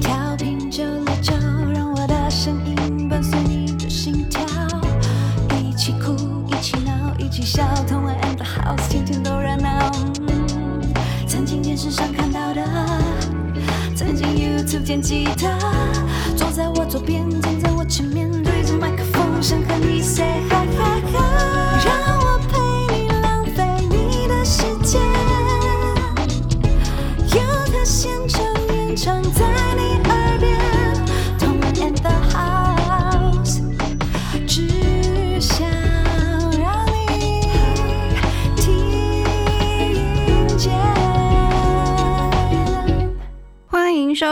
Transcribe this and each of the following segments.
调频九六九，让我的声音伴随你的心跳，一起哭，一起闹，一起笑，同玩 and the house，天天都热闹。曾经电视上看到的，曾经 YouTube 见吉他，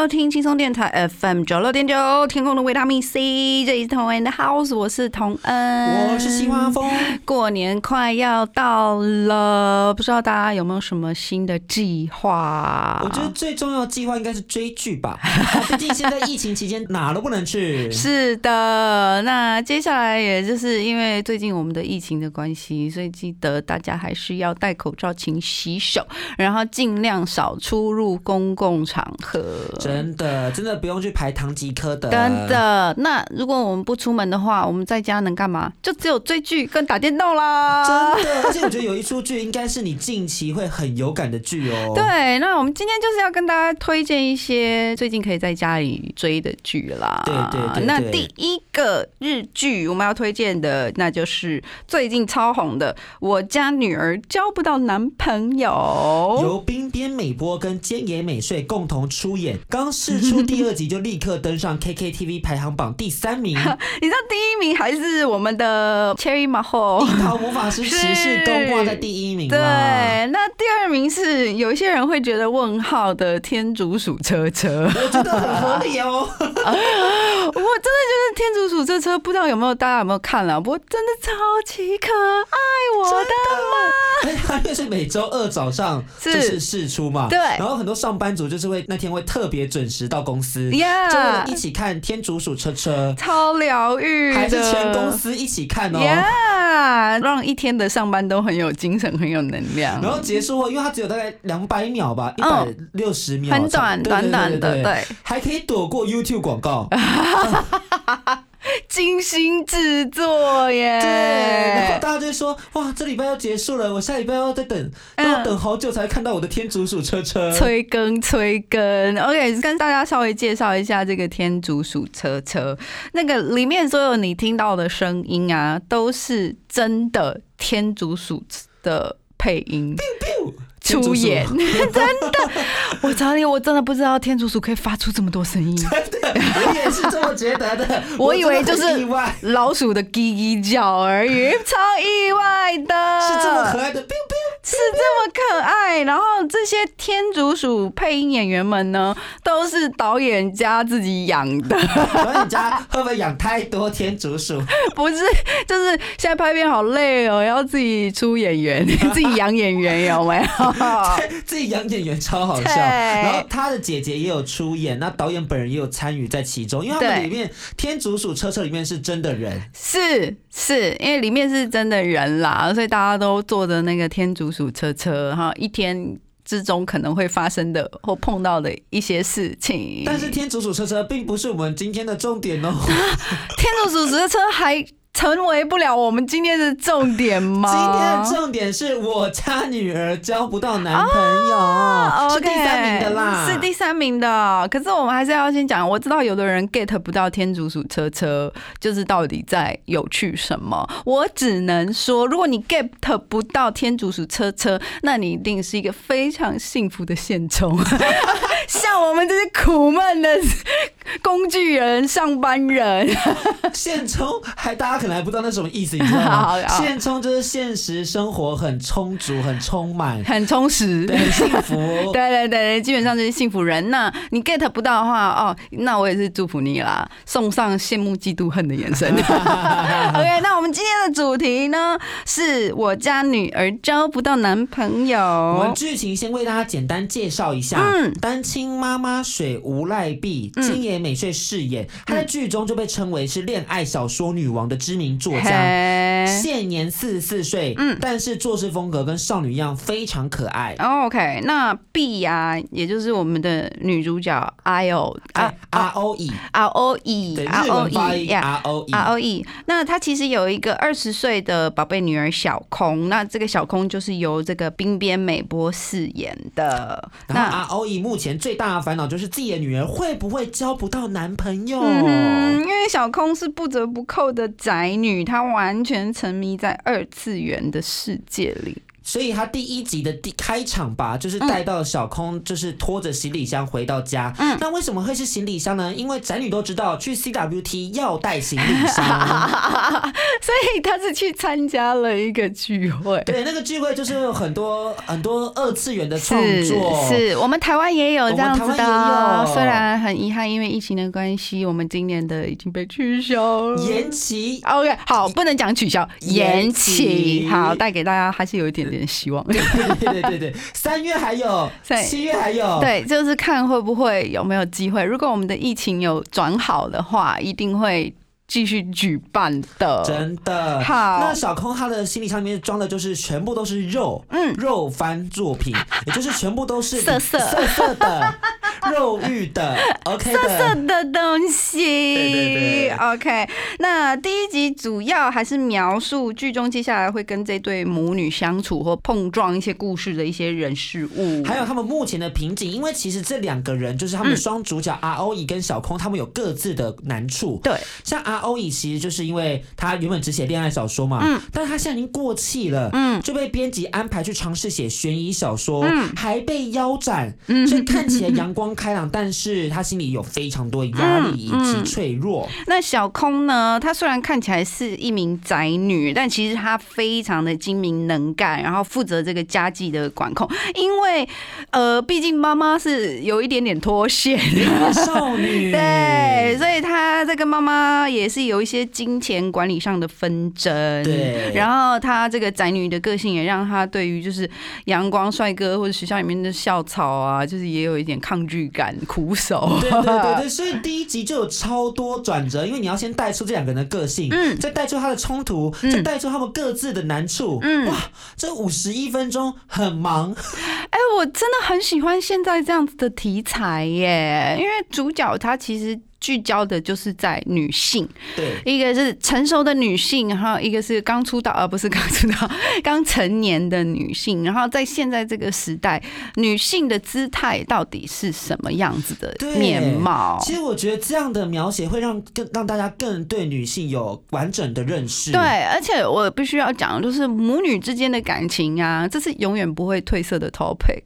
收听轻松电台 FM 九六点九，天空的维他命 C，这里是同恩的 House，我是童恩，我是西瓜风，过年快要到了，不知道大家有没有什么新的计划？我觉得最重要的计划应该是追剧吧，毕竟现在疫情期间哪都不能去。是的，那接下来也就是因为最近我们的疫情的关系，所以记得大家还是要戴口罩、勤洗手，然后尽量少出入公共场合。真的，真的不用去排唐吉诃德。真的，那如果我们不出门的话，我们在家能干嘛？就只有追剧跟打电动啦。真的，而且我觉得有一出剧应该是你近期会很有感的剧哦。对，那我们今天就是要跟大家推荐一些最近可以在家里追的剧啦。对对对对那第一个日剧我们要推荐的，那就是最近超红的《我家女儿交不到男朋友》。由冰边美波跟菅野美穗共同出演，刚试出第二集就立刻登上 KKTV 排行榜第三名，《你知道第一名还是我们的 Cherry Maho。樱桃魔法师骑士都挂在第一名对。，那第二名是有一些人会觉得问号的天竺鼠车车，我觉得很合理哦。我真的觉得天竺鼠车车不知道有没有大家有没有看了、不过真的超级可爱，我的妈！哎，它 因为是每周二早上是就是试出嘛，对然后很多上班族就是会那天会特别准时到公司，就一起看天竺鼠车车，超疗愈，还是全公司一起看哦。呀让一天的上班都很有精神，很有能量。然后结束后，因为它只有大概两百秒吧，一百六十秒，嗯很短短短的，对，还可以躲过 YouTube 广告，精心制作耶。对，然后大家就会说，哇，这礼拜要结束了，我下礼拜要再等，嗯。要等好久才看到我的天竺鼠车车。催更催更，OK，跟大家稍微介绍一下这个天竺鼠车车，那个里面所有你听到的声音啊，都是真的天竺鼠的配音出演，真的，我找你，我真的不知道天竺鼠可以发出这么多声音，我也是这么觉得的，我以为就是老鼠的叽叽叫而已，超意外的，是这么可爱的。Biu biu。是这么可爱，然后这些天竺鼠配音演员们呢，都是导演家自己养的，然后你家会不会养太多天竺鼠？不是，就是现在拍片好累哦，要自己出演员，自己养演员，有没有？自己养演员超好笑。然后他的姐姐也有出演，那导演本人也有参与在其中，因为他们对里面天竺鼠车车里面是真的人，是是，因为里面是真的人啦，所以大家都坐着那个天竺鼠车车哈，一天。之中可能会发生的或碰到的一些事情，但是天竺鼠车车并不是我们今天的重点哦。天竺鼠车车还成为不了我们今天的重点吗？今天的重点是我家女儿交不到男朋友，哦是第三名的啦。是第三名的。可是我们还是要先讲，我知道有的人 get 不到天竺鼠车车，就是到底在有趣什么。我只能说，如果你 get 不到天竺鼠车车，那你一定是一个非常幸福的现充。像我们这些苦闷的 工具人、上班人，现充还大家可能还不知道那什么意思，你知道好吗？好现充就是现实生活很充足、很充满、很充实。对，很幸福。对对对，基本上就是幸福人。那你 get 不到的话，哦，那我也是祝福你啦，送上羡慕、嫉妒、恨的眼神。OK，那我们今天的主题呢，是我家女儿交不到男朋友我们。剧情先为大家简单介绍一下。嗯单亲妈妈水无赖碧，今野美穗饰演，她在剧中就被称为是恋爱小说女王的知名作家。嘿现年四十四岁，嗯但是做事风格跟少女一样，非常可爱。哦 OK，那 B 呀、也就是我们的女主角 I O 啊哎 R O E，R O E 对，R 日 O 文发 E 音呀 R O E。R O E，那她其实有一个二十岁的宝贝女儿小空，那这个小空就是由这个冰边美波饰演的。那 R O E 目前最大的烦恼就是自己的女儿会不会交不到男朋友。嗯，因为小空是不折不扣的宅女，她完全沉迷在二次元的世界里。所以他第一集的第开场吧，就是带到小空，就是拖着行李箱回到家。嗯那为什么会是行李箱呢？因为宅女都知道，去 CWT 要带行李箱。所以他是去参加了一个聚会。对，那个聚会就是有很多很多二次元的创作。是，我们台湾也有这样子的虽然很遗憾，因为疫情的关系，我们今年的已经被取消了。延期。OK，好，不能讲取消，延延。期好，带给大家还是有一点点希望。对对对对，三月还有，七月还有。对，就是看会不会有没有机会。如果我们的疫情有转好的话，一定会继续举办的。真的。好那小空他的行李箱里面装的就是全部都是肉，嗯肉番作品，也就是全部都是色色色色的、肉欲的，OK 色色。的东西。对对对 OK，那第一集主要还是描述剧中接下来会跟这对母女相处或碰撞一些故事的一些人事物。还有他们目前的瓶颈，因为其实这两个人就是他们的双主角 R O E 跟小空，他们有各自的难处。对，像 R O E 其实就是因为他原本只写恋爱小说嘛，嗯但是他现在已经过气了，嗯就被编辑安排去尝试写悬疑小说，嗯还被腰斩，嗯所以看起来阳光开朗，但是他心里有非常多的压力以嗯及脆弱。那小空呢？她虽然看起来是一名宅女，但其实她非常的精明能干，然后负责这个家计的管控。因为呃，毕竟妈妈是有一点点脱线的。少女，对，所以她在跟妈妈也是有一些金钱管理上的纷争。对然后他这个宅女的个性也让她对于就是阳光帅哥或者学校里面的校草啊，就是也有一点抗拒感、苦手。对对对对，所以第一集就有超多转折，因为你要先带出这两个人的个性，嗯再带出他的冲突，嗯再带出他们各自的难处。嗯哇，这五十一分钟很忙，哎，我真的很喜欢现在这样子的题材耶，因为主角他其实聚焦的就是在女性，对。一个是成熟的女性，然后一个是刚出道，而不是刚出道，刚成年的女性。然后在现在这个时代，女性的姿态到底是什么样子的面貌？其实我觉得这样的描写会让更让大家更对女性有完整的认识。对，而且我必须要讲，就是母女之间的感情啊，这是永远不会褪色的 topic。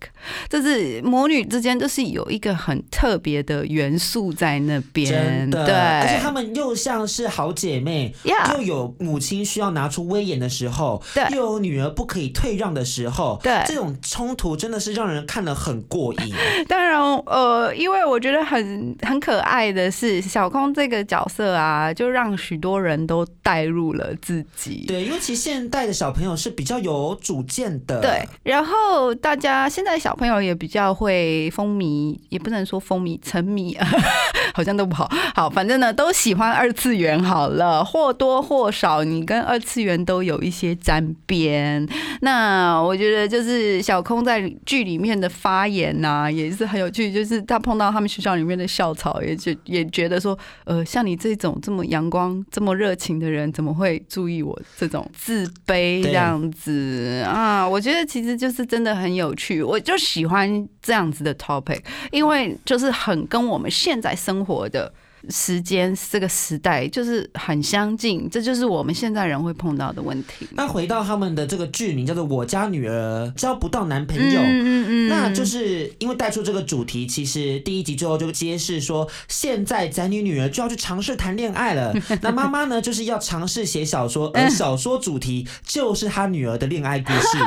这是母女之间，就是有一个很特别的元素在那边。真的，对，而且她们又像是好姐妹又有母亲需要拿出威严的时候，对。又有女儿不可以退让的时候，对。这种冲突真的是让人看了很过瘾。当然，呃，因为我觉得很很可爱的是小空这个角色啊，就让许多人都带入了自己。对，尤其现代的小朋友是比较有主见的，对，然后大家现在小朋友也比较会风靡，也不能说风靡，沉迷，好像都不好。好，反正呢，都喜欢二次元好了，或多或少你跟二次元都有一些沾边。那我觉得就是小空在剧里面的发言呐、也是很有趣，就是他碰到他们学校里面的校草，也觉也觉得说，呃，像你这种这么阳光、这么热情的人，怎么会注意我这种自卑这样子啊？我觉得其实就是真的很有趣，我就喜欢这样子的 topic，因为就是很跟我们现在生活的。时间这个时代就是很相近，这就是我们现在人会碰到的问题。那回到他们的这个剧名叫做《我家女儿交不到男朋友》。嗯嗯那就是因为带出这个主题，其实第一集最后就揭示说，现在宅女女儿就要去尝试谈恋爱了。那妈妈呢，就是要尝试写小说，而小说主题就是她女儿的恋爱故事。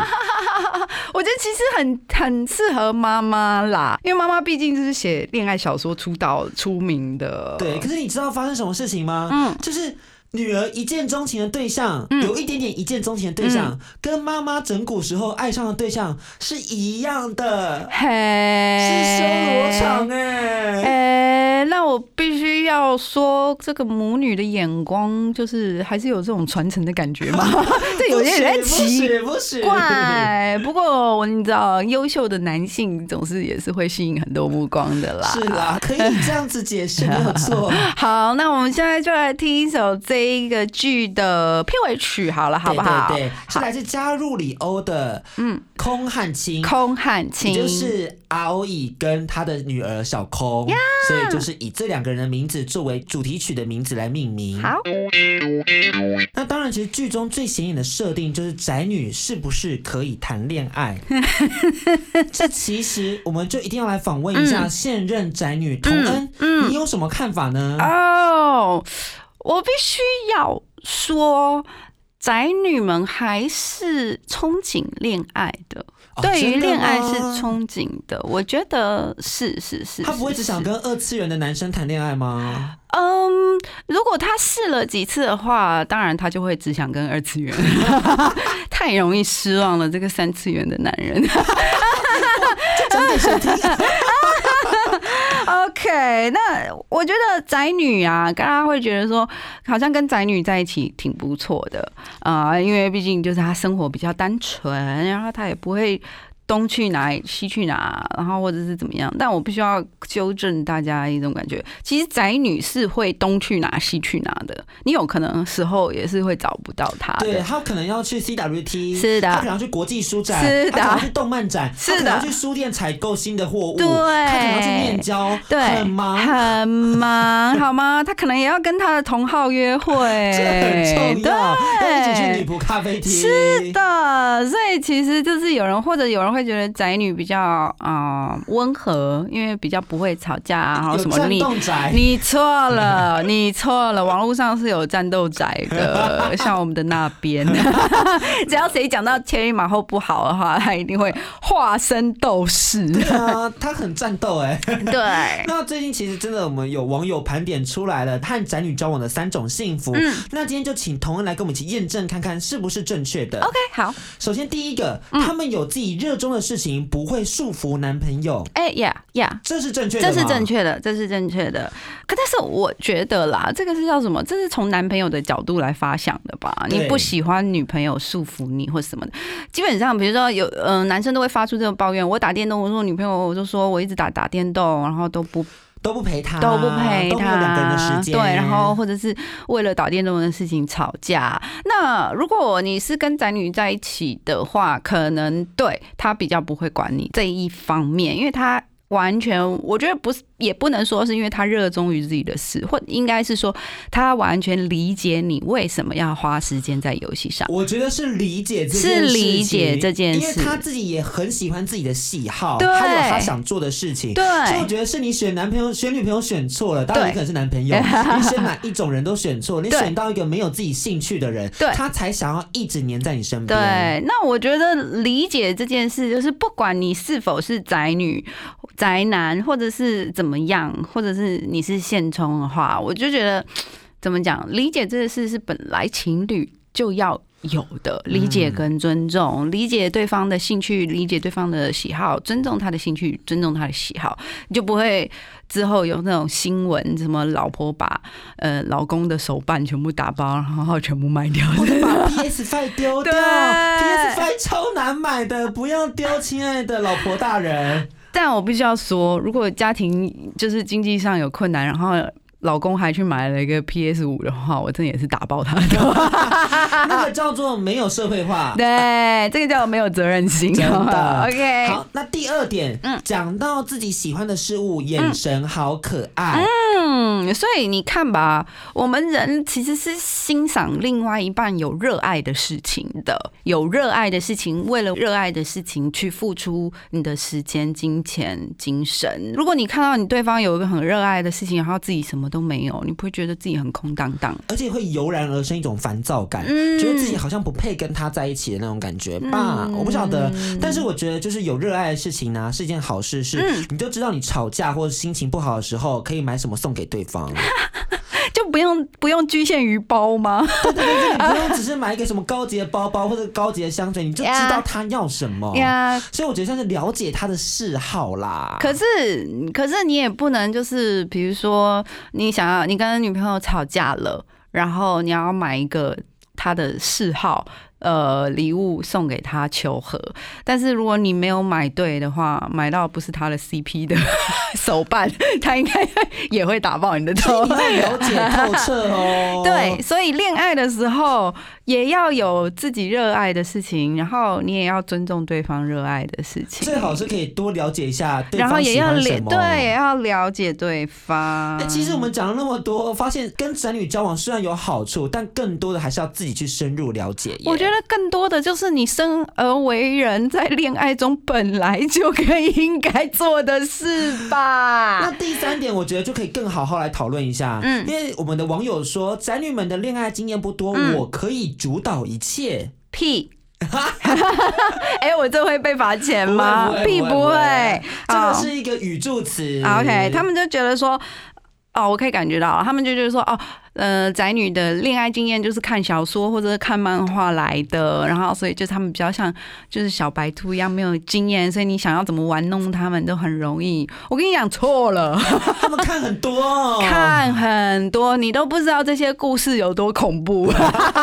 我觉得其实很很适合妈妈啦，因为妈妈毕竟就是写恋爱小说出道出名的。对，可是你知道发生什么事情吗？嗯就是。女儿一见钟情的对象，嗯有一点点一见钟情的对象，跟妈妈整蛊时候爱上的对象是一样的，嘿，是修罗场哎、哎、那我必须要说，这个母女的眼光就是还是有这种传承的感觉嘛，这有点奇怪。不过我你知道，优秀的男性总是也是会吸引很多目光的啦。是啦，可以这样子解释，没有错。好，那我们现在就来听一首这一个剧的片尾曲，好了，好不好？对对对，是来自加入里欧的，嗯，空汉卿。空汉也卿就是阿欧乙跟他的女儿小空所以就是以这两个人的名字作为主题曲的名字来命名。好，那当然，其实剧中最显眼的设定就是宅女是不是可以谈恋爱？这其实我们就一定要来访问一下现任宅女童恩，你有什么看法呢？哦，我必须要说，宅女们还是憧憬恋爱的。哦对于真的恋爱是憧憬的，我觉得是是是。他不会只想跟二次元的男生谈恋爱吗？嗯，如果他试了几次的话，当然他就会只想跟二次元，太容易失望了。这个三次元的男人。讲给谁听？OK，那我觉得宅女啊，大家会觉得说，好像跟宅女在一起挺不错的啊、因为毕竟就是她生活比较单纯，然后她也不会。东去哪西去哪，然后或者是怎么样？但我必须要纠正大家一种感觉，其实宅女是会东去哪西去哪的，你有可能时候也是会找不到她对她。可能要去 CWT，是的。她可能要去国际书展，是的她可能要去动漫展，是的。她可能要去书店采购新的货物，对。她可能要去面交，对，很忙，很忙，好吗？她可能也要跟她的同号约会，这很重要，对。要一起去女仆咖啡厅，是的，所以其实就是有人或者有人会觉得宅女比较啊、呃温和，因为比较不会吵架啊，然后什么你，你错了，你错了，网络上是有战斗宅的，像我们的那边，只要谁讲到前一马后不好的话，他一定会化身斗士。他很战斗哎。对，那最近其实真的，我们有网友盘点出来了和宅女交往的三种幸福。嗯那今天就请同恩来跟我们一起验证看看是不是正确的。OK，好，首先第一个，嗯他们有自己热衷的事情，不会束缚男朋友，哎呀呀。这是正确的。这是正确的，这是正确的。可但是我觉得啦，这个是叫什么？这是从男朋友的角度来发想的吧？你不喜欢女朋友束缚你或什么的，基本上比如说有呃男生都会发出这种抱怨。我打电动，我说女朋友，我就说我一直打打电动，然后都不都不陪他，都不陪都没有两个人的他，时间。对，然后或者是为了打电动的事情吵架。那如果你是跟宅女在一起的话，可能对他比较不会管你这一方面，因为他。完全，我觉得不是，也不能说是因为他热衷于自己的事，或应该是说他完全理解你为什么要花时间在游戏上。我觉得是理解这件是事情理解这件事因为他自己也很喜欢自己的喜好，对他有他想做的事情。对所以我觉得是你选男朋友、选女朋友选错了，当然你可能是男朋友，你选哪一种人都选错，你选到一个没有自己兴趣的人，对他才想要一直黏在你身边。对，那我觉得理解这件事，就是不管你是否是宅女、宅男，或者是怎么样，或者是你是现充的话，我就觉得 怎么讲，理解这个事是本来情侣就要。有的理解跟尊重，理解对方的兴趣，理解对方的喜好，尊重他的兴趣，尊重他的喜好，你就不会之后有那种新闻，什么老婆把呃老公的手办全部打包，然后全部卖掉，或者 把 PS Five 丢掉，PS Five 超难买的，不要丢，亲爱的老婆大人。但我必须要说，如果家庭就是经济上有困难，然后老公还去买了一个 PS 五的话，我真的也是打爆他的。那个叫做没有社会化。对，这个叫没有责任心。真的 OK，好，那第二点，嗯讲到自己喜欢的事物，眼神好可爱。嗯，所以你看吧，我们人其实是欣赏另外一半有热爱的事情的，有热爱的事情，为了热爱的事情去付出你的时间、金钱、精神。如果你看到你对方有一个很热爱的事情，然后自己什么都没有，你不会觉得自己很空荡荡？而且会油然而生一种烦躁感，嗯觉得自己好像不配跟他在一起的那种感觉吧。我不晓得，但是我觉得就是有热爱的事情呢、是一件好事，是、嗯你就知道你吵架或者心情不好的时候可以买什么送给对方。就不用不用局限于包吗？对对对，你不用只是买一个什么高级的包包或者高级的香水，你就知道他要什么。呀，所以我觉得像是了解他的嗜好啦。可是可是你也不能就是比如说你想要你跟女朋友吵架了，然后你要买一个他的嗜好。呃，礼物送给他求和，但是如果你没有买对的话，买到不是他的 CP 的 手办，他应该也会打爆你的头。了解透彻哦。对，所以恋爱的时候也要有自己热爱的事情，然后你也要尊重对方热爱的事情。最好是可以多了解一下对然后也要了。对，也要了解对方。哎，其实我们讲了那么多，发现跟宅女交往虽然有好处，但更多的还是要自己去深入了解耶。我觉得更多的就是你生而为人，在恋爱中本来就可以应该做的事吧 那。第三点，我觉得就可以更好好来讨论一下，嗯因为我们的网友说，宅女们的恋爱经验不多，嗯我可以主导一切。屁！哎、我这会被罚钱吗屁不不会。这个是一个语助词。啊 OK，他们就觉得说，哦，我可以感觉到，他们就觉得说，哦，呃，宅女的恋爱经验就是看小说或者是看漫画来的，然后所以就他们比较像就是小白兔一样没有经验，所以你想要怎么玩弄他们都很容易。我跟你讲错了，他们 看很多、哦，看很多你都不知道这些故事有多恐怖，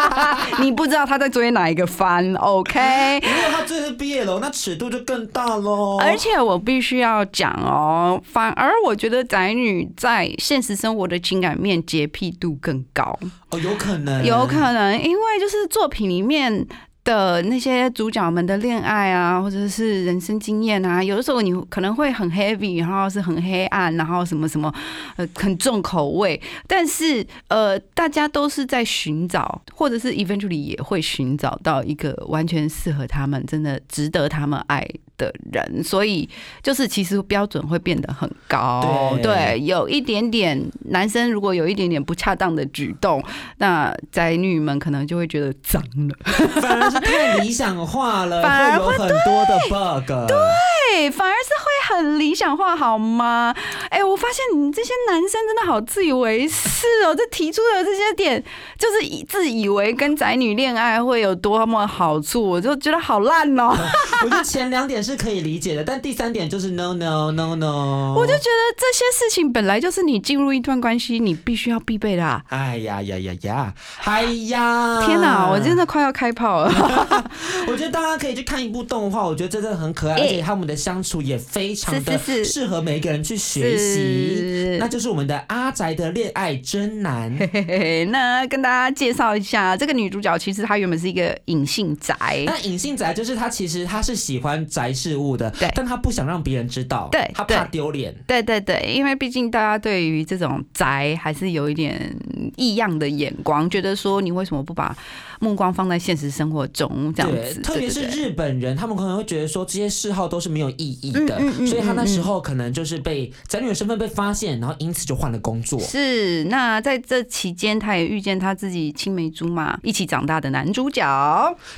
你不知道他在追哪一个番，OK？如果他最后毕业了，那尺度就更大喽。而且我必须要讲哦，反而我觉得宅女在现实生活的情感面洁癖度更高，哦，有可能，有可能因为就是作品里面。的那些主角们的恋爱啊，或者是人生经验啊，有的时候你可能会很 heavy，然后是很黑暗，然后什么什么，呃，很重口味。但是呃，大家都是在寻找，或者是 eventually 也会寻找到一个完全适合他们、真的值得他们爱的人。所以就是其实标准会变得很高。对有一点点男生如果有一点点不恰当的举动，那宅女们可能就会觉得脏了。反而是太理想化了，反 而会有很多的 bug。对，反而是会很理想化，好吗？哎、我发现你这些男生真的好自以为是哦，这提出的这些点，就是以自以为跟宅女恋爱会有多么好处，我就觉得好烂哦。我觉得前两点是可以理解的，但第三点就是 no no no no。我就觉得这些事情本来就是你进入一段关系你必须要必备的、啊。哎呀呀呀呀！哎呀！天哪，我真的快要开炮了。我觉得大家可以去看一部动画，我觉得真的很可爱，而且他们的相处也非常的适合每一个人去学习。那就是我们的阿宅的恋爱真难。嘿嘿嘿，那跟大家介绍一下，这个女主角其实她原本是一个隐性宅，那隐性宅就是她其实她是喜欢宅事物的，对但他不想让别人知道，对他怕丢脸。对对对，因为毕竟大家对于这种宅还是有一点异样的眼光，觉得说你为什么不把目光放在现实生活中这样对，子？特别是日本人，他们可能会觉得说这些嗜好都是没有意义的，嗯嗯嗯所以他那时候可能就是被宅女的身份被发现，然后因此就换了工作。是，那在这期间，他也遇见他自己青梅竹马一起长大的男主角。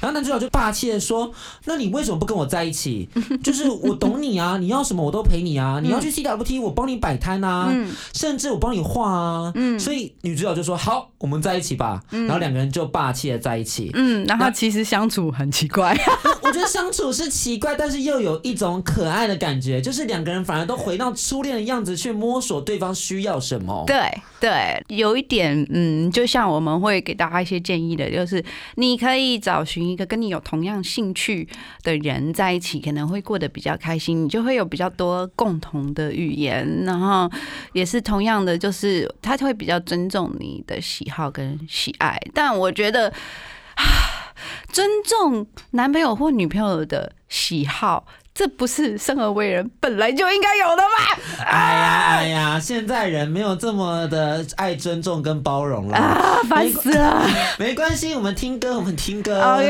然后男主角就霸气的说：“那你为什么不跟我在一起？就是我懂你啊，你要什么我都陪你啊，你要去 CWT 我帮你摆摊啊，嗯甚至我帮你画啊。嗯所以女主角就说：好，我们在一起吧。然后两个人就霸气的在一起。嗯，然后其实相处很奇怪。我觉得相处是奇怪，但是又有一种可爱的感觉，就是两个人反而都回到初恋的样子，去摸索对方需要什么。对对，有一点，嗯，就像我们会给大家一些建议的，就是你可以找寻一个跟你有同样兴趣的人在一起，可可能会过得比较开心，你就会有比较多共同的语言，然后也是同样的，就是他会比较尊重你的喜好跟喜爱。但我觉得，尊重男朋友或女朋友的喜好。这不是生而为人本来就应该有的吗？哎呀哎呀，现在人没有这么的爱尊重跟包容了。啊，烦死了！没关 系，我们听歌，我们听歌。OK，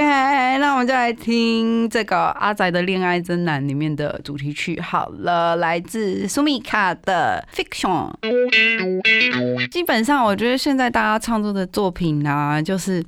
那我们就来听这个阿仔的《恋爱真难》里面的主题曲好了，来自苏米卡的《Fiction》。基本上，我觉得现在大家创作的作品啊，就是。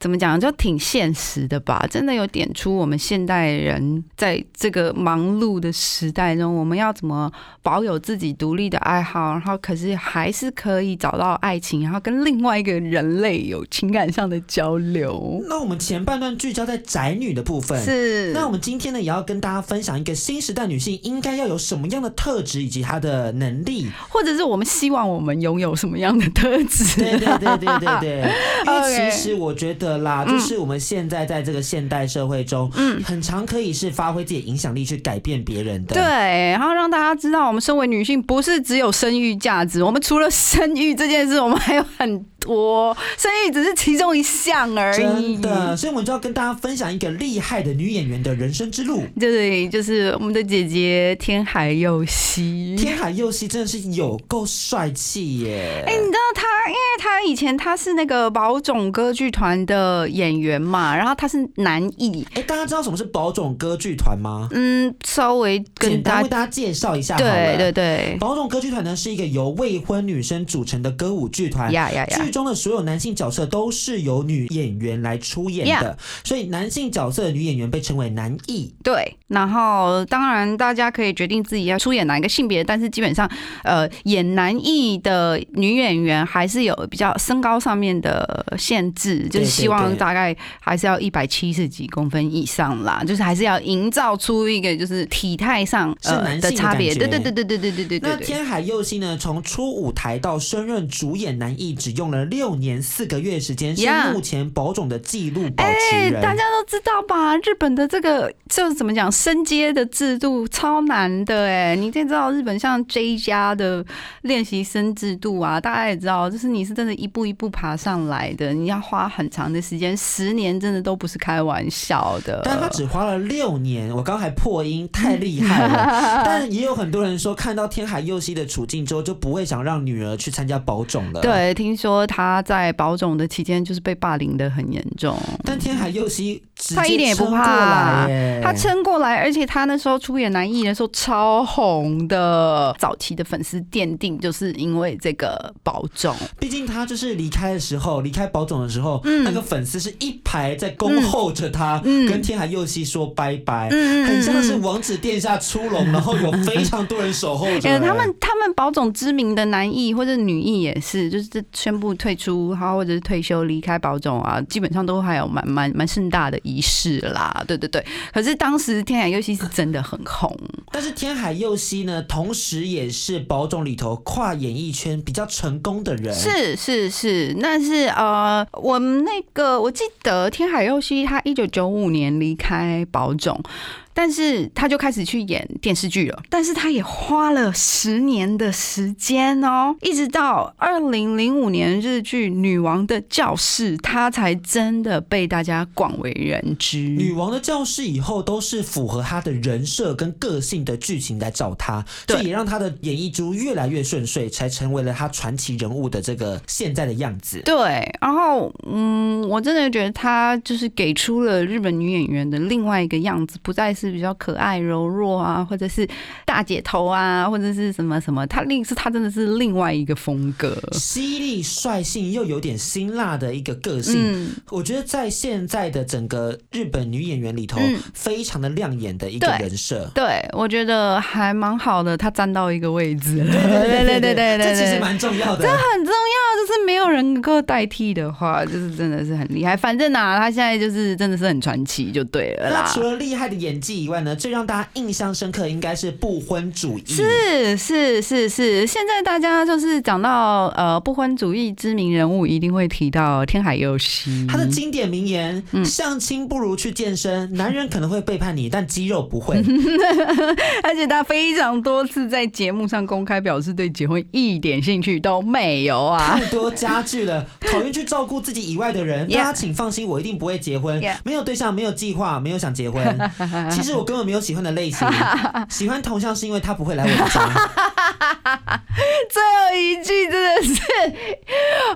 怎么讲，就挺现实的吧。真的有点出我们现代人在这个忙碌的时代中，我们要怎么保有自己独立的爱好，然后可是还是可以找到爱情，然后跟另外一个人类有情感上的交流。那我们前半段聚焦在宅女的部分，是，那我们今天呢，也要跟大家分享一个新时代女性应该要有什么样的特质以及她的能力。或者是我们希望我们拥有什么样的特质？对对对对对对，因为其实我觉得啦，嗯就是我们现在在这个现代社会中，嗯，很常可以是发挥自己的影响力去改变别人的。对，然后让大家知道，我们身为女性，不是只有生育价值，我们除了生育这件事，我们还有很多，生育只是其中一项而已真。的，所以我们就要跟大家分享一个厉害的女演员的人生之路。对，就是我们的姐姐天海佑希。天海佑希真的是有够帅气耶！哎、你知道她，因为她以前他是那个宝冢歌剧团的演员嘛，然后他是男艺，哎，大家知道什么是宝冢歌剧团吗？嗯，稍微跟简单大为大家介绍一下。对对对，宝冢歌剧团呢是一个由未婚女生组成的歌舞剧团。呀呀呀剧中的所有男性角色都是由女演员来出演的所以男性角色的女演员被称为男艺。对，然后当然大家可以决定自己要出演哪一个性别，但是基本上，呃，演男艺的女演员还是有比较身高上面的限制，就是希望大概还是要一百七十几公分以上啦，就是还是要营造出一个就是体态上是男性的的差别。对对对对对对对对。那天海佑希呢，从初舞台到升任主演男艺，只用了六年四个月时间，是目前宝冢的纪录保持。大家都知道吧？日本的这个就是怎么讲升阶的制度超难的哎，你知道日本像 J 家的练习生制度啊，大家也知道，就是你是真的一步一步爬上来的，你要花很长的时间，十年真的都不是开玩笑的。但他只花了六年，我刚还破音，太厉害了。但也有很多人说，看到天海佑希的处境之后，就不会想让女儿去参加保种了。，对，听说他在保种的期间就是被霸凌的很严重。但天海佑希他一点也不怕来耶。他撑过来，而且他那时候出演男艺的时候超红的，早期的粉丝奠定就是因为这个保总，毕竟他就是离开的时候，离开保总的时候，嗯那个粉丝是一排在恭候着他，嗯跟天海佑希说拜拜，嗯很像是王子殿下出笼，然后有非常多人守候着、呃，他们他们保总知名的男艺或者女艺也是，就是宣布退出，然后或者是退休离开保总啊，基本上都还有蛮蛮蛮盛大的仪式啦。对对对，可是当时天海佑希是真的很红，但是天海佑希呢，同时也是宝冢里头跨演艺圈比较成功的人。是是是，那是呃，我们那个我记得天海佑希他一九九五年离开保种。但是他就开始去演电视剧了，但是他也花了十年的时间哦，一直到二零零五年日剧《女王的教室》，他才真的被大家广为人知。女王的教室以后都是符合她的人设跟个性的剧情来找她，对所以也让她的演艺之路越来越顺遂，才成为了她传奇人物的这个现在的样子。对，然后嗯，我真的觉得她就是给出了日本女演员的另外一个样子，不再是比较可爱柔弱啊，或者是大姐头啊，或者是什么什么，她另是她真的是另外一个风格。犀利、率性又有点辛辣的一个个性，嗯，我觉得在现在的整个日本女演员里头，嗯非常的亮眼的一个人设。对，我觉得还蛮好的，她站到一个位置对。对对对对对这其实蛮重要的。这很重要，就是没有人能够代替的话，就是真的是很厉害。反正啊，她现在就是真的是很传奇，就对了啦除。了厉害的演技以外呢，最让大家印象深刻应该是不婚主义。是是是是，现在大家就是讲到呃不婚主义知名人物，一定会提到天海佑希。他的经典名言：“嗯相亲不如去健身。男人可能会背叛你，但肌肉不会。而且他非常多次在节目上公开表示对结婚一点兴趣都没有啊。太多家具了，讨厌去照顾自己以外的人。大家请放心，我一定不会结婚没有对象，没有计划，没有想结婚。其实我根本没有喜欢的类型，喜欢同乡是因为他不会来我的家。最后一句真的是，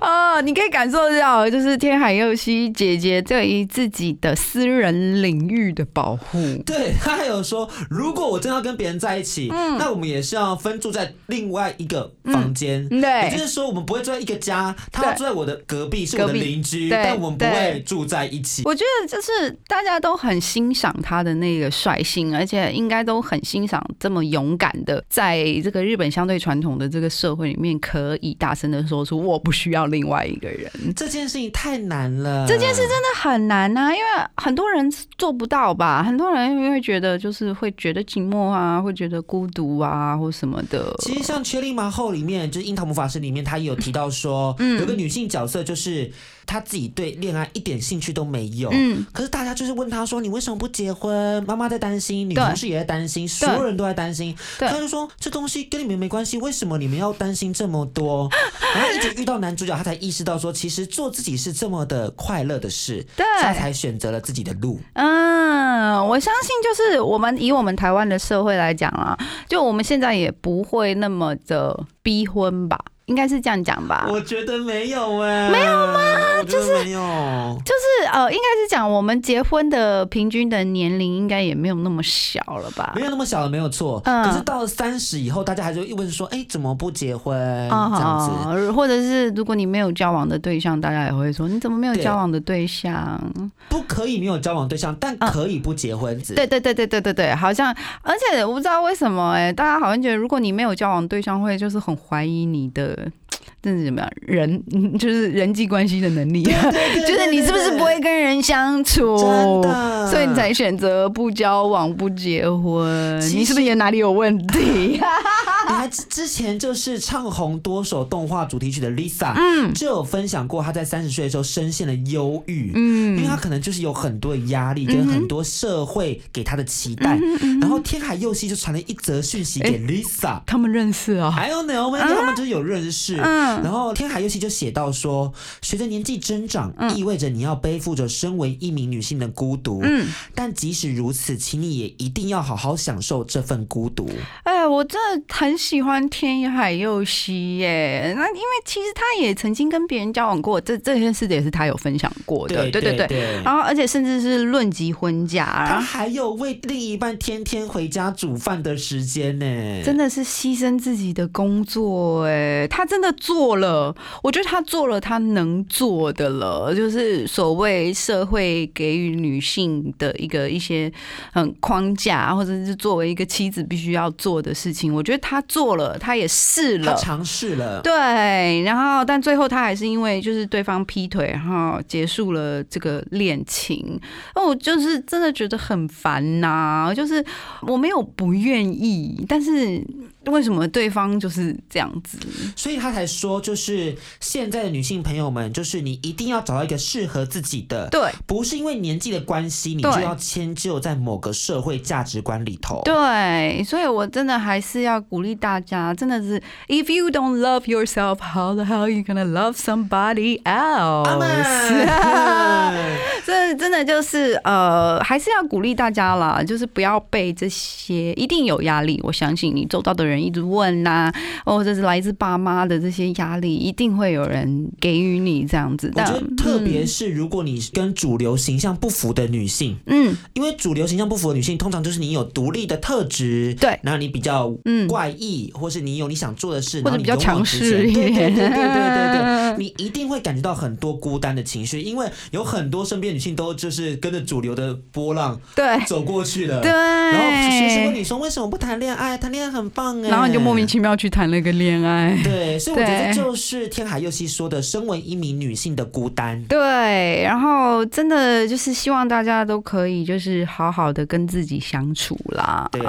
哦，你可以感受到，就是天海佑希姐姐对于自己的私人领域的保护。对他还有说，如果我真要跟别人在一起，嗯那我们也是要分住在另外一个房间。嗯对也就是说，我们不会住在一个家，他要住在我的隔壁，是我的邻居，对但我们不会住在一起。我觉得就是大家都很欣赏他的那个率性，而且应该都很欣赏这么勇敢的，在这个日本相对传统的这个社会里面，可以大声的说出我不需要另外一个人。这件事情太难了，这件事真的很难呐、因为很多人做不到吧，很多人因为觉得就是会觉得寂寞啊，会觉得孤独啊，或什么的。其实像《缺力麻后》里面，就是《樱桃魔法师》里面，他也有提到说，嗯有个女性角色就是她自己对恋爱一点兴趣都没有。嗯，可是大家就是问他说：“你为什么不结婚？”妈妈在担心，女同事也在担心，所有人都在担心。对她就说：“这东西跟你们没关系，为什么你们要担心这么多？” 然后一直遇到男主角，他才意识到说，其实做自己是这么的快乐的事，对他才选择了自己的路。嗯，我相信就是我们以我们台湾的社会来讲啊，就我们现在也不会那么的逼婚吧，应该是这样讲吧。我觉得没有哎、没有吗？就是没有。就是呃，应该是讲我们结婚的平均的年龄应该也没有那么小了吧没？有那么小了，没有错。嗯可是到了三十以后，大家还是会问说：“哎、怎么不结婚？”这样子。啊，或者是如果你没有交往的对象，大家也会说你怎么没有交往的对象？不可以没有交往对象，但可以不结婚子。对对对对对对对，好像，而且我不知道为什么哎、大家好像觉得如果你没有交往对象，会就是很怀疑你的。这是怎么样？人嗯就是人际关系的能力，就是你是不是不会跟人相处？所以你才选择不交往、不结婚。你是不是也哪里有问题？你还之之前就是唱红多首动画主题曲的 Lisa，嗯就有分享过她在三十岁的时候深陷了忧郁。嗯因为她可能就是有很多的压力，跟很多社会给她的期待。嗯然后天海佑希就传了一则讯息给 Lisa，他们认识啊、I don't know，因为他们就是有认识。嗯然后天海佑希就写到说，随着年纪增长，意味着你要背负着身为一名女性的孤独。嗯，但即使如此，请你也一定要好好享受这份孤独。哎，我真的很喜欢天海佑希耶。那因为其实他也曾经跟别人交往过，这这件事也是他有分享过的。对对对对。然后，而且甚至是论及婚嫁，他还有为另一半天天回家煮饭的时间呢，真的是牺牲自己的工作，哎，他真的做了，我觉得他做了他能做的了，就是所谓社会给予女性的一个一些嗯框架，或者是作为一个妻子必须要做的事情，我觉得他做了，他也试了。他尝试了。对，然后但最后他还是因为就是对方劈腿，然后结束了这个恋情。那我就是真的觉得很烦呐、就是我没有不愿意，但是为什么对方就是这样子？所以他才说，就是现在的女性朋友们，就是你一定要找到一个适合自己的，对不是因为年纪的关系，你就要迁就在某个社会价值观里头。对，所以我真的还是要鼓励大家，真的是，If you don't love yourself, how the hell you gonna love somebody else？这 真的就是呃，还是要鼓励大家啦，就是不要被这些一定有压力。我相信你周遭的人一直问呐、或者是来自爸妈的这些压力，一定会有人给予你这样子。但我觉得特别是如果你跟主流形象不符的女性，嗯，因为主流形象不符的女性，通常就是你有独立的特质，对然后你比较嗯怪异，或是你有你想做的事，或者你勇往强势一对对对对对对对，你一定会感觉到很多孤单的情绪，因为有很多身边女性都就是跟着主流的波浪对走过去的，对，然后学生问你说为什么不谈恋爱？谈恋爱很棒哎，然后你就莫名其妙去谈了个恋爱。对，所以我觉得就是天海佑希说的，身为一名女性的孤单。对，然后真的就是希望大家都可以就是好好的跟自己相处啦。对，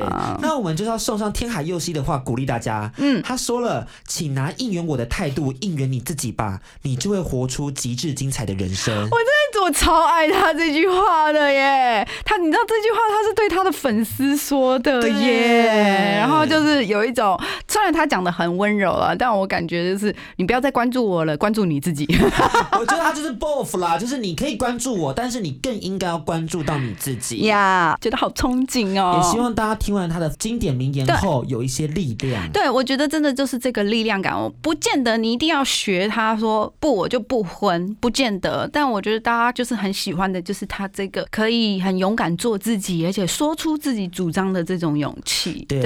那我们就是要送上天海佑希的话，鼓励大家。嗯他说了，请拿应援我的态度应援你自己吧，你就会活出极致精彩的人生。我真的我超爱他这句话的耶！他，你知道这句话他是对他的粉丝说的耶。然后就是就是有一种，虽然他讲的很温柔了，但我感觉就是你不要再关注我了，关注你自己。我觉得他就是 both 啦，就是你可以关注我，但是你更应该要关注到你自己。呀，觉得好憧憬哦。也希望大家听完他的经典名言后有一些力量。对，我觉得真的就是这个力量感，我不见得你一定要学他说不，我就不婚，不见得。但我觉得大家就是很喜欢的，就是他这个可以很勇敢做自己，而且说出自己主张的这种勇气。对，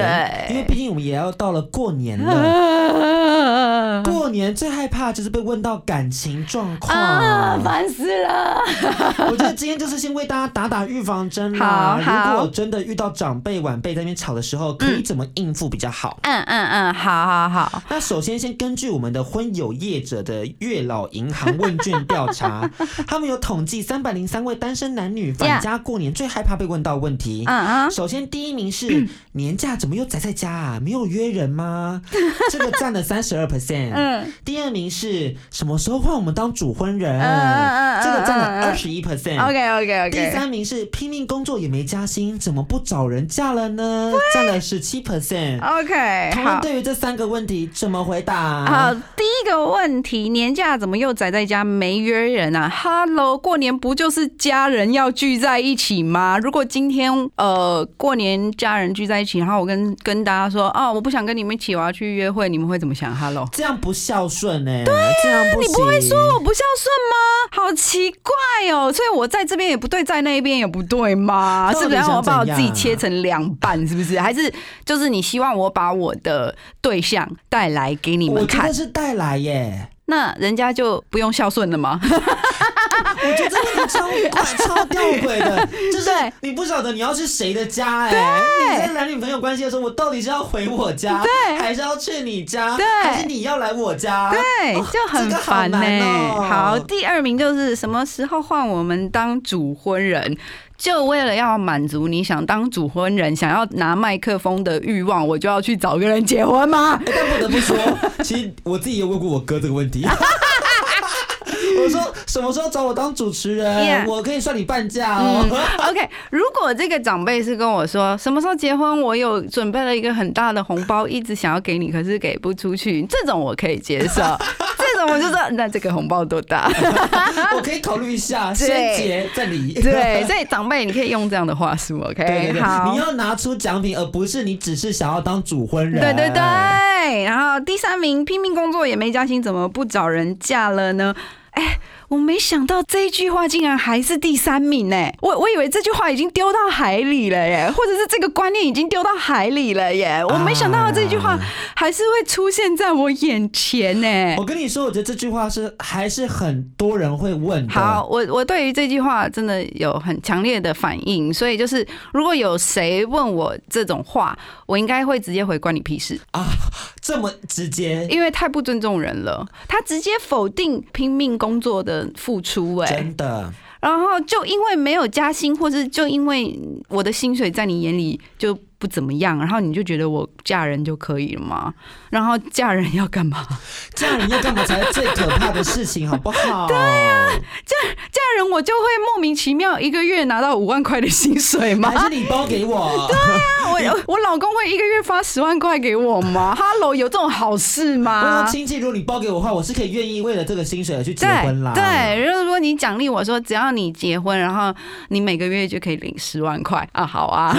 因为毕竟我们也要到了过年了，过年最害怕就是被问到感情状况，啊，烦死了。我觉得今天就是先为大家打打预防针啦。如果真的遇到长辈晚辈在那边吵的时候，可以怎么应付比较好？嗯嗯嗯，好好好。那首先先根据我们的婚友业者的月老银行问卷调查，他们有统计三百零三位单身男女返家过年最害怕被问到问题。嗯嗯。首先第一名是 年假怎么又宅在家啊？没有约人吗？这个占了三十二 percent。嗯。第二名是什么时候换我们当主婚人？嗯这个占了二十一 percent。OK OK OK。第三名是拼命工作也没加薪，怎么不找人嫁了呢？占了十七 percent。OK。他们对于这三个问题怎么回答？好，第一个问题，年假怎么又宅在家没约人啊？Hello，过年不就是家人要聚在一起吗？如果今天呃过年家人聚在一起，然后我跟跟大家说啊，我不想跟你们一起，我要去约会，你们会怎么想？Hello，这样不孝顺呢？对啊，你不会说我不孝顺吗？好奇怪哦，所以我在这边也不对，在那边也不对吗？是不是要我把我自己切成两半？是不是？还是就是你希望我把我的对象带来给你们看？我是带来耶。那人家就不用孝顺了吗？我觉得这个超怪、超吊诡的，就是你不晓得你要去谁的家哎。你在男女朋友关系的时候，我到底是要回我家，对还是要去你家，对还是你要来我家？对，就很烦呢。好，第二名就是什么时候换我们当主婚人？就为了要满足你想当主婚人、想要拿麦克风的欲望，我就要去找个人结婚吗？但不得不说，其实我自己也问过我哥这个问题。我说什么时候找我当主持人，我可以算你半价哦。OK，如果这个长辈是跟我说什么时候结婚，我有准备了一个很大的红包，一直想要给你，可是给不出去，这种我可以接受。这种我就说，那这个红包多大？我可以考虑一下，先结再离。对，所以长辈你可以用这样的话术，OK？好，你要拿出奖品，而不是你只是想要当主婚人。对对对。然后第三名拼命工作也没加薪，怎么不找人嫁了呢？哎。我没想到这一句话竟然还是第三名呢！我我以为这句话已经丢到海里了耶，或者是这个观念已经丢到海里了耶。我没想到这句话还是会出现在我眼前呢。我跟你说，我觉得这句话是还是很多人会问。好，我我对于这句话真的有很强烈的反应，所以就是如果有谁问我这种话，我应该会直接回关你屁事啊！这么直接，因为太不尊重人了。他直接否定拼命工作的。付出哎，真的。然后就因为没有加薪，或是就因为我的薪水在你眼里就。不怎么样，然后你就觉得我嫁人就可以了吗？然后嫁人要干嘛？嫁人要干嘛才是最可怕的事情，好不好？对呀，嫁嫁人我就会莫名其妙一个月拿到五万块的薪水吗？还是你包给我？对呀，我 我老公会一个月发十万块给我吗？Hello，有这种好事吗？亲戚，如果你包给我的话，我是可以愿意为了这个薪水而去结婚啦。对，如果说你奖励我说，只要你结婚，然后你每个月就可以领十万块啊，好啊。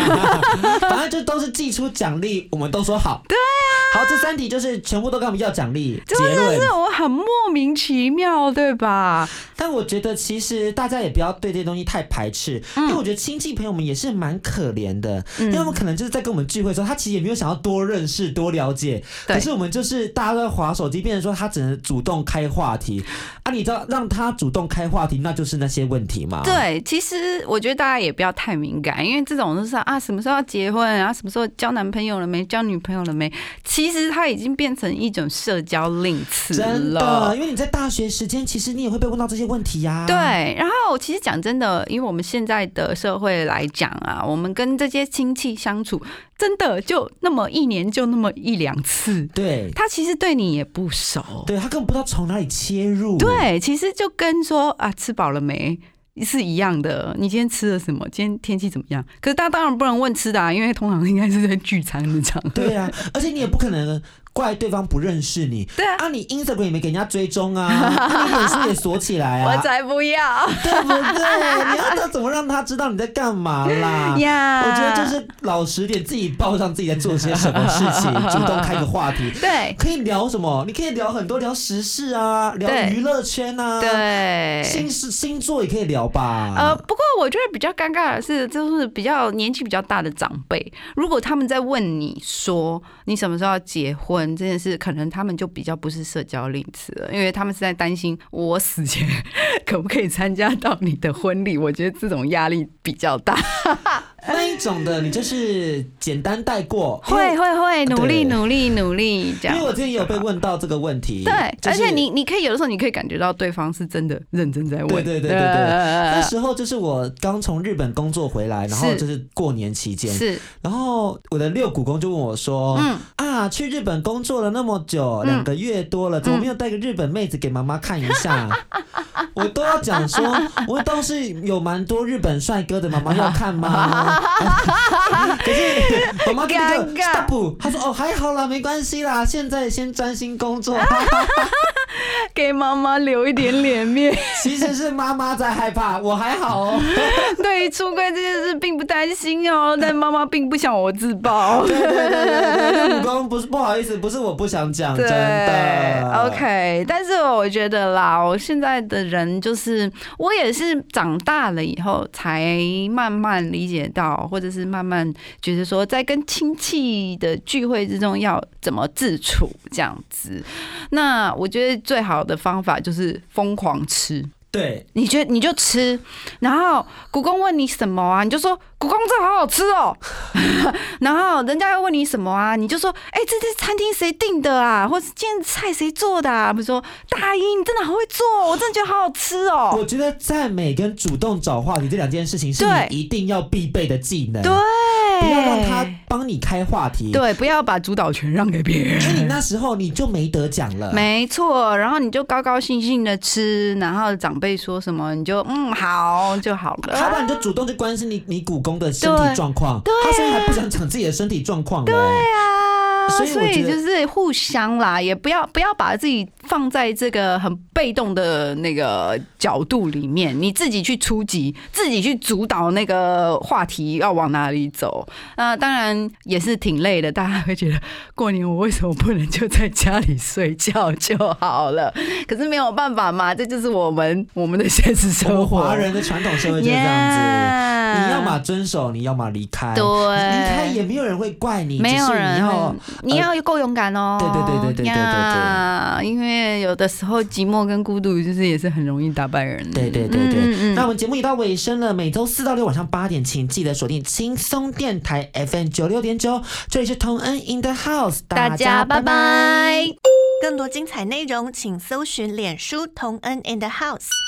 就都是寄出奖励，我们都说好。对啊，好，这三题就是全部都跟我们要奖励。真的是我很莫名其妙，对吧？但我觉得其实大家也不要对这些东西太排斥，因为我觉得亲戚朋友们也是蛮可怜的，因为我们可能就是在跟我们聚会的时候，他其实也没有想要多认识、多了解，可是我们就是大家都在划手机，变成说他只能主动开话题啊。你知道让他主动开话题，那就是那些问题嘛。对，其实我觉得大家也不要太敏感，因为这种就是啊，什么时候要结婚啊，什么时候交男朋友了没，交女朋友了没，其实它已经变成一种社交令词了。真的，因为你在大学时间，其实你也会被问到这些问题呀。对，然后其实讲真的，因为我们现在的社会来讲啊，我们跟这些亲戚相处，真的就那么一年就那么一两次。对，他其实对你也不熟，对他根本不知道从哪里切入。对，其实就跟说啊，吃饱了没。是一样的。你今天吃了什么？今天天气怎么样？可是大家当然不能问吃的啊，因为通常应该是在聚餐的场合。对啊，而且你也不可能怪对方不认识你。对啊啊，你 Instagram 也没给人家追踪啊，啊 你脸书也锁起来啊，我才不要对不对？你要他怎么让他知道你在干嘛啦？呀！我觉得就是老实点，自己报上自己在做些什么事情，主动开个话题。对可以聊什么？你可以聊很多，聊时事啊，聊娱乐圈啊，，对。星星星座也可以聊吧。呃，不过我觉得比较尴尬的是，就是比较年纪比较大的长辈，如果他们在问你说你什么时候要结婚这件事，可能他们就比较不是社交令词了，因为他们是在担心我死前 可不可以参加到你的婚礼。我觉得这种压力比较大。那一种的，你就是简单带过，会会会，努力努力努力这样因为。我之前也有被问到这个问题，对，就是而且你你可以有的时候你可以感觉到对方是真的认真在问。对对对对对呃那时候就是我刚从日本工作回来，然后就是过年期间，是然后我的六股公就问我说：“嗯啊，去日本工作了那么久，嗯两个月多了，怎么没有带个日本妹子给妈妈看一下？” 我都要讲说，我倒是有蛮多日本帅哥的，妈妈要看吗？可是 我妈跟那个 stop，他说：“哦，还好啦，没关系啦，现在先专心工作。” 给妈妈留一点脸面。其实是妈妈在害怕，我还好哦。对于出柜这件事并不担心哦，但妈妈并不想我自爆。对对对对对，不是不好意思，不是我不想讲，真的。，OK，但是我觉得啦，我现在的人就是我也是长大了以后才慢慢理解到，或者是慢慢觉得说，在跟亲戚的聚会之中要怎么自处这样子。那我觉得最好的方法就是疯狂吃。对，你觉得你就吃，然后古公问你什么啊，你就说古公这好好吃哦。然后人家要问你什么啊，你就说哎、这这餐厅谁订的啊，或是今天菜谁做的啊？比如说大姨你真的好会做，我真的觉得好好吃哦。我觉得赞美跟主动找话题这两件事情是你一定要必备的技能，对，不要让他帮你开话题。，对，不要把主导权让给别人。因为你那时候你就没得讲了。没错，然后你就高高兴兴的吃，然后长辈说什么你就嗯好就好了。好吧你就主动去关心你你股公的身体状况，对他现在还不想讲自己的身体状况。对啊，所以就是互相啦，也不要不要把自己放在这个很被动的那个角度里面，你自己去出击，自己去主导那个话题要往哪里走。那当然也是挺累的，大家会觉得过年我为什么不能就在家里睡觉就好了？可是没有办法嘛，这就是我们 我们的现实生活。华人的传统社会就是这样子。Yeah 你要么遵守，你要么离开。对离开也没有人会怪你，没有人你要会，你要够勇敢哦。对对对对对对对因为有的时候寂寞跟孤独，就是也是很容易打败人的。对对对对，嗯嗯那我们节目也到尾声了，每周四到六晚上八点，请记得锁定轻松电台 FM 九六点九，这里是同恩 in the house，大家拜拜。更多精彩内容，请搜寻脸书同恩 in the house。